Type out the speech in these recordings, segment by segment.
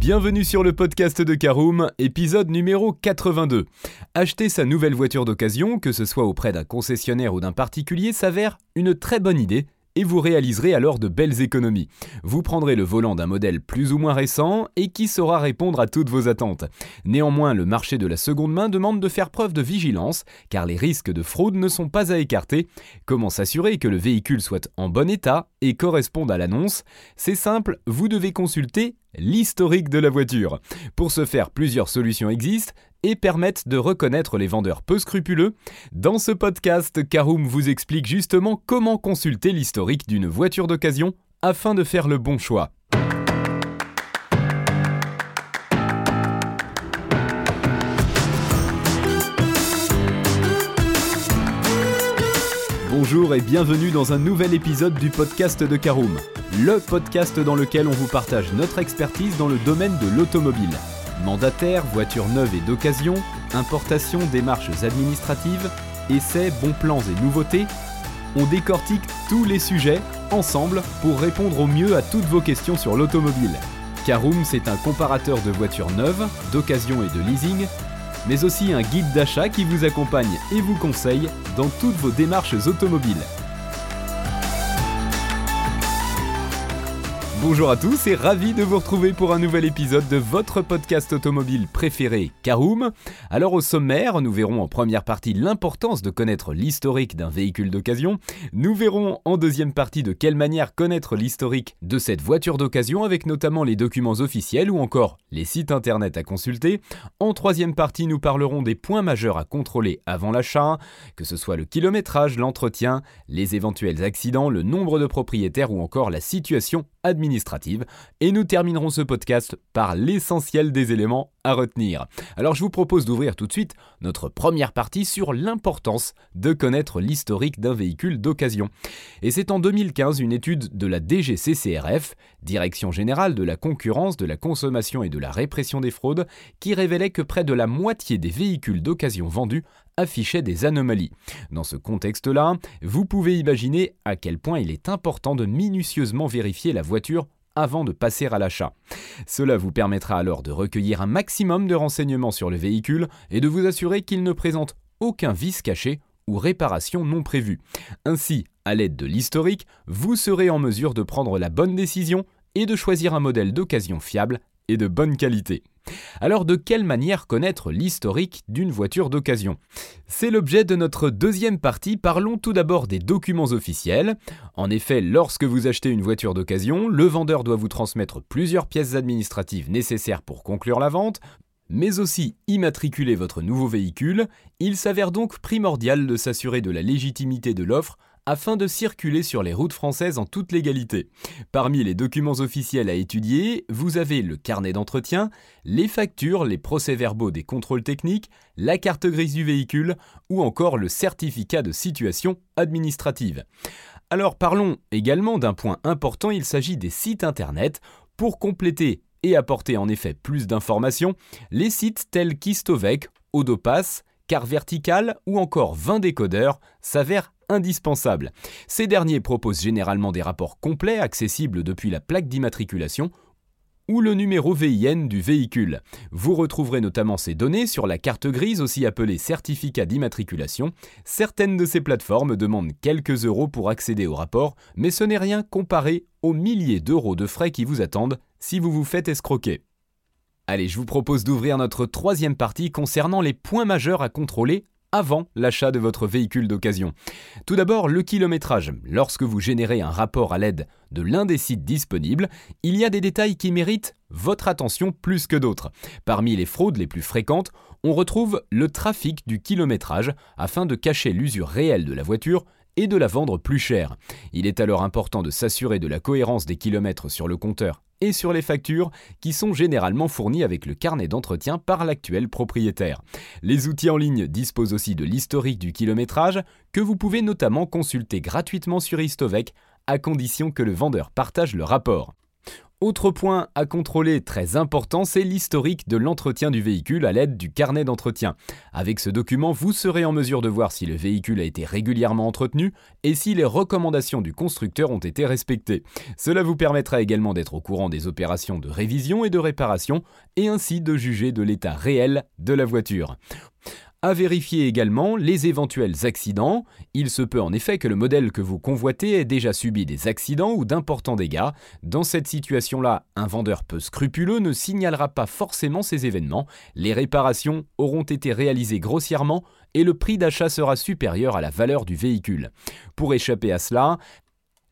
Bienvenue sur le podcast de Caroom, épisode numéro 82. Acheter sa nouvelle voiture d'occasion, que ce soit auprès d'un concessionnaire ou d'un particulier, s'avère une très bonne idée vous réaliserez alors de belles économies. Vous prendrez le volant d'un modèle plus ou moins récent et qui saura répondre à toutes vos attentes. Néanmoins, le marché de la seconde main demande de faire preuve de vigilance car les risques de fraude ne sont pas à écarter. Comment s'assurer que le véhicule soit en bon état et corresponde à l'annonce? C'est simple, vous devez consulter l'historique de la voiture. Pour ce faire, plusieurs solutions existent et permettent de reconnaître les vendeurs peu scrupuleux. Dans ce podcast, Karoom vous explique justement comment consulter l'historique d'une voiture d'occasion afin de faire le bon choix. Bonjour et bienvenue dans un nouvel épisode du podcast de Karoom, le podcast dans lequel on vous partage notre expertise dans le domaine de l'automobile. Mandataire, voitures neuves et d'occasion, importation, démarches administratives, essais, bons plans et nouveautés, on décortique tous les sujets ensemble pour répondre au mieux à toutes vos questions sur l'automobile. Caroom, c'est un comparateur de voitures neuves, d'occasion et de leasing, mais aussi un guide d'achat qui vous accompagne et vous conseille dans toutes vos démarches automobiles. Bonjour à tous et ravi de vous retrouver pour un nouvel épisode de votre podcast automobile préféré, Caroom. Alors au sommaire, nous verrons en première partie l'importance de connaître l'historique d'un véhicule d'occasion. Nous verrons en deuxième partie de quelle manière connaître l'historique de cette voiture d'occasion avec notamment les documents officiels ou encore les sites internet à consulter. En troisième partie, nous parlerons des points majeurs à contrôler avant l'achat, que ce soit le kilométrage, l'entretien, les éventuels accidents, le nombre de propriétaires ou encore la situation Et nous terminerons ce podcast par l'essentiel des éléments à retenir. Alors je vous propose d'ouvrir tout de suite notre première partie sur l'importance de connaître l'historique d'un véhicule d'occasion. Et c'est en 2015 une étude de la DGCCRF, Direction générale de la concurrence, de la consommation et de la répression des fraudes, qui révélait que près de la moitié des véhicules d'occasion vendus affichaient des anomalies. Dans ce contexte-là, vous pouvez imaginer à quel point il est important de minutieusement vérifier la voiture avant de passer à l'achat. Cela vous permettra alors de recueillir un maximum de renseignements sur le véhicule et de vous assurer qu'il ne présente aucun vice caché ou réparation non prévue. Ainsi, à l'aide de l'historique, vous serez en mesure de prendre la bonne décision et de choisir un modèle d'occasion fiable et de bonne qualité. Alors de quelle manière connaître l'historique d'une voiture d'occasion? C'est l'objet de notre deuxième partie. Parlons tout d'abord des documents officiels. En effet, lorsque vous achetez une voiture d'occasion, le vendeur doit vous transmettre plusieurs pièces administratives nécessaires pour conclure la vente, mais aussi immatriculer votre nouveau véhicule. Il s'avère donc primordial de s'assurer de la légitimité de l'offre afin de circuler sur les routes françaises en toute légalité. Parmi les documents officiels à étudier, vous avez le carnet d'entretien, les factures, les procès-verbaux des contrôles techniques, la carte grise du véhicule ou encore le certificat de situation administrative. Alors parlons également d'un point important, il s'agit des sites internet. Pour compléter et apporter en effet plus d'informations, les sites tels qu'Istovec, Odopass, Car Vertical ou encore 20 décodeurs s'avèrent indispensable. Ces derniers proposent généralement des rapports complets accessibles depuis la plaque d'immatriculation ou le numéro VIN du véhicule. Vous retrouverez notamment ces données sur la carte grise, aussi appelée certificat d'immatriculation. Certaines de ces plateformes demandent quelques euros pour accéder au rapport, mais ce n'est rien comparé aux milliers d'euros de frais qui vous attendent si vous vous faites escroquer. Allez, je vous propose d'ouvrir notre troisième partie concernant les points majeurs à contrôler avant l'achat de votre véhicule d'occasion. Tout d'abord, le kilométrage. Lorsque vous générez un rapport à l'aide de l'un des sites disponibles, il y a des détails qui méritent votre attention plus que d'autres. Parmi les fraudes les plus fréquentes, on retrouve le trafic du kilométrage afin de cacher l'usure réelle de la voiture et de la vendre plus cher. Il est alors important de s'assurer de la cohérence des kilomètres sur le compteur et sur les factures qui sont généralement fournies avec le carnet d'entretien par l'actuel propriétaire. Les outils en ligne disposent aussi de l'historique du kilométrage que vous pouvez notamment consulter gratuitement sur Istovec à condition que le vendeur partage le rapport. Autre point à contrôler très important, c'est l'historique de l'entretien du véhicule à l'aide du carnet d'entretien. Avec ce document, vous serez en mesure de voir si le véhicule a été régulièrement entretenu et si les recommandations du constructeur ont été respectées. Cela vous permettra également d'être au courant des opérations de révision et de réparation et ainsi de juger de l'état réel de la voiture. À vérifier également les éventuels accidents. Il se peut en effet que le modèle que vous convoitez ait déjà subi des accidents ou d'importants dégâts. Dans cette situation-là, un vendeur peu scrupuleux ne signalera pas forcément ces événements. Les réparations auront été réalisées grossièrement et le prix d'achat sera supérieur à la valeur du véhicule. Pour échapper à cela,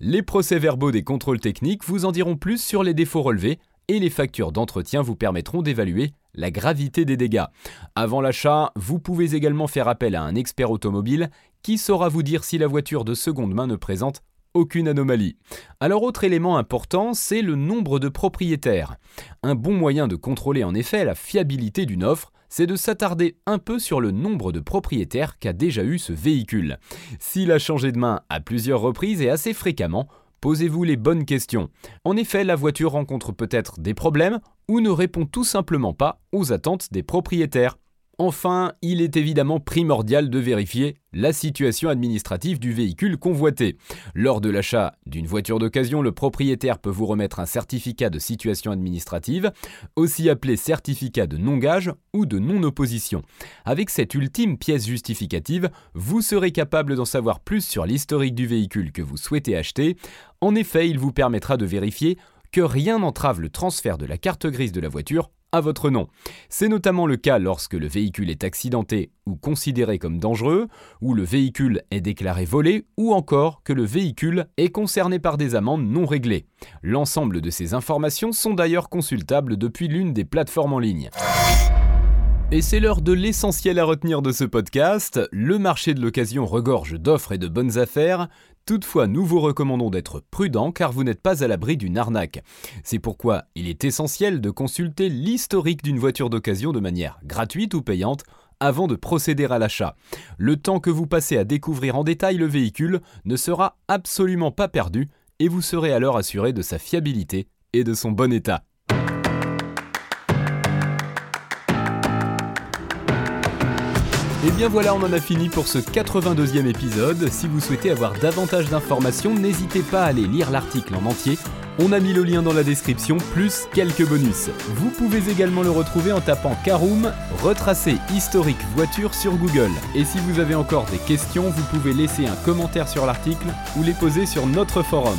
les procès-verbaux des contrôles techniques vous en diront plus sur les défauts relevés et les factures d'entretien vous permettront d'évaluer la gravité des dégâts. Avant l'achat, vous pouvez également faire appel à un expert automobile qui saura vous dire si la voiture de seconde main ne présente aucune anomalie. Alors autre élément important, c'est le nombre de propriétaires. Un bon moyen de contrôler en effet la fiabilité d'une offre, c'est de s'attarder un peu sur le nombre de propriétaires qu'a déjà eu ce véhicule. S'il a changé de main à plusieurs reprises et assez fréquemment, Posez-vous les bonnes questions. En effet, la voiture rencontre peut-être des problèmes ou ne répond tout simplement pas aux attentes des propriétaires. Enfin, il est évidemment primordial de vérifier la situation administrative du véhicule convoité. Lors de l'achat d'une voiture d'occasion, le propriétaire peut vous remettre un certificat de situation administrative, aussi appelé certificat de non-gage ou de non-opposition. Avec cette ultime pièce justificative, vous serez capable d'en savoir plus sur l'historique du véhicule que vous souhaitez acheter. En effet, il vous permettra de vérifier que rien n'entrave le transfert de la carte grise de la voiture à votre nom. C'est notamment le cas lorsque le véhicule est accidenté ou considéré comme dangereux, ou le véhicule est déclaré volé, ou encore que le véhicule est concerné par des amendes non réglées. L'ensemble de ces informations sont d'ailleurs consultables depuis l'une des plateformes en ligne. Et c'est l'heure de l'essentiel à retenir de ce podcast. Le marché de l'occasion regorge d'offres et de bonnes affaires. Toutefois, nous vous recommandons d'être prudent car vous n'êtes pas à l'abri d'une arnaque. C'est pourquoi il est essentiel de consulter l'historique d'une voiture d'occasion de manière gratuite ou payante avant de procéder à l'achat. Le temps que vous passez à découvrir en détail le véhicule ne sera absolument pas perdu et vous serez alors assuré de sa fiabilité et de son bon état. Et bien voilà, on en a fini pour ce 82e épisode. Si vous souhaitez avoir davantage d'informations, n'hésitez pas à aller lire l'article en entier. On a mis le lien dans la description, plus quelques bonus. Vous pouvez également le retrouver en tapant Caroom, retracé historique voiture sur Google. Et si vous avez encore des questions, vous pouvez laisser un commentaire sur l'article ou les poser sur notre forum.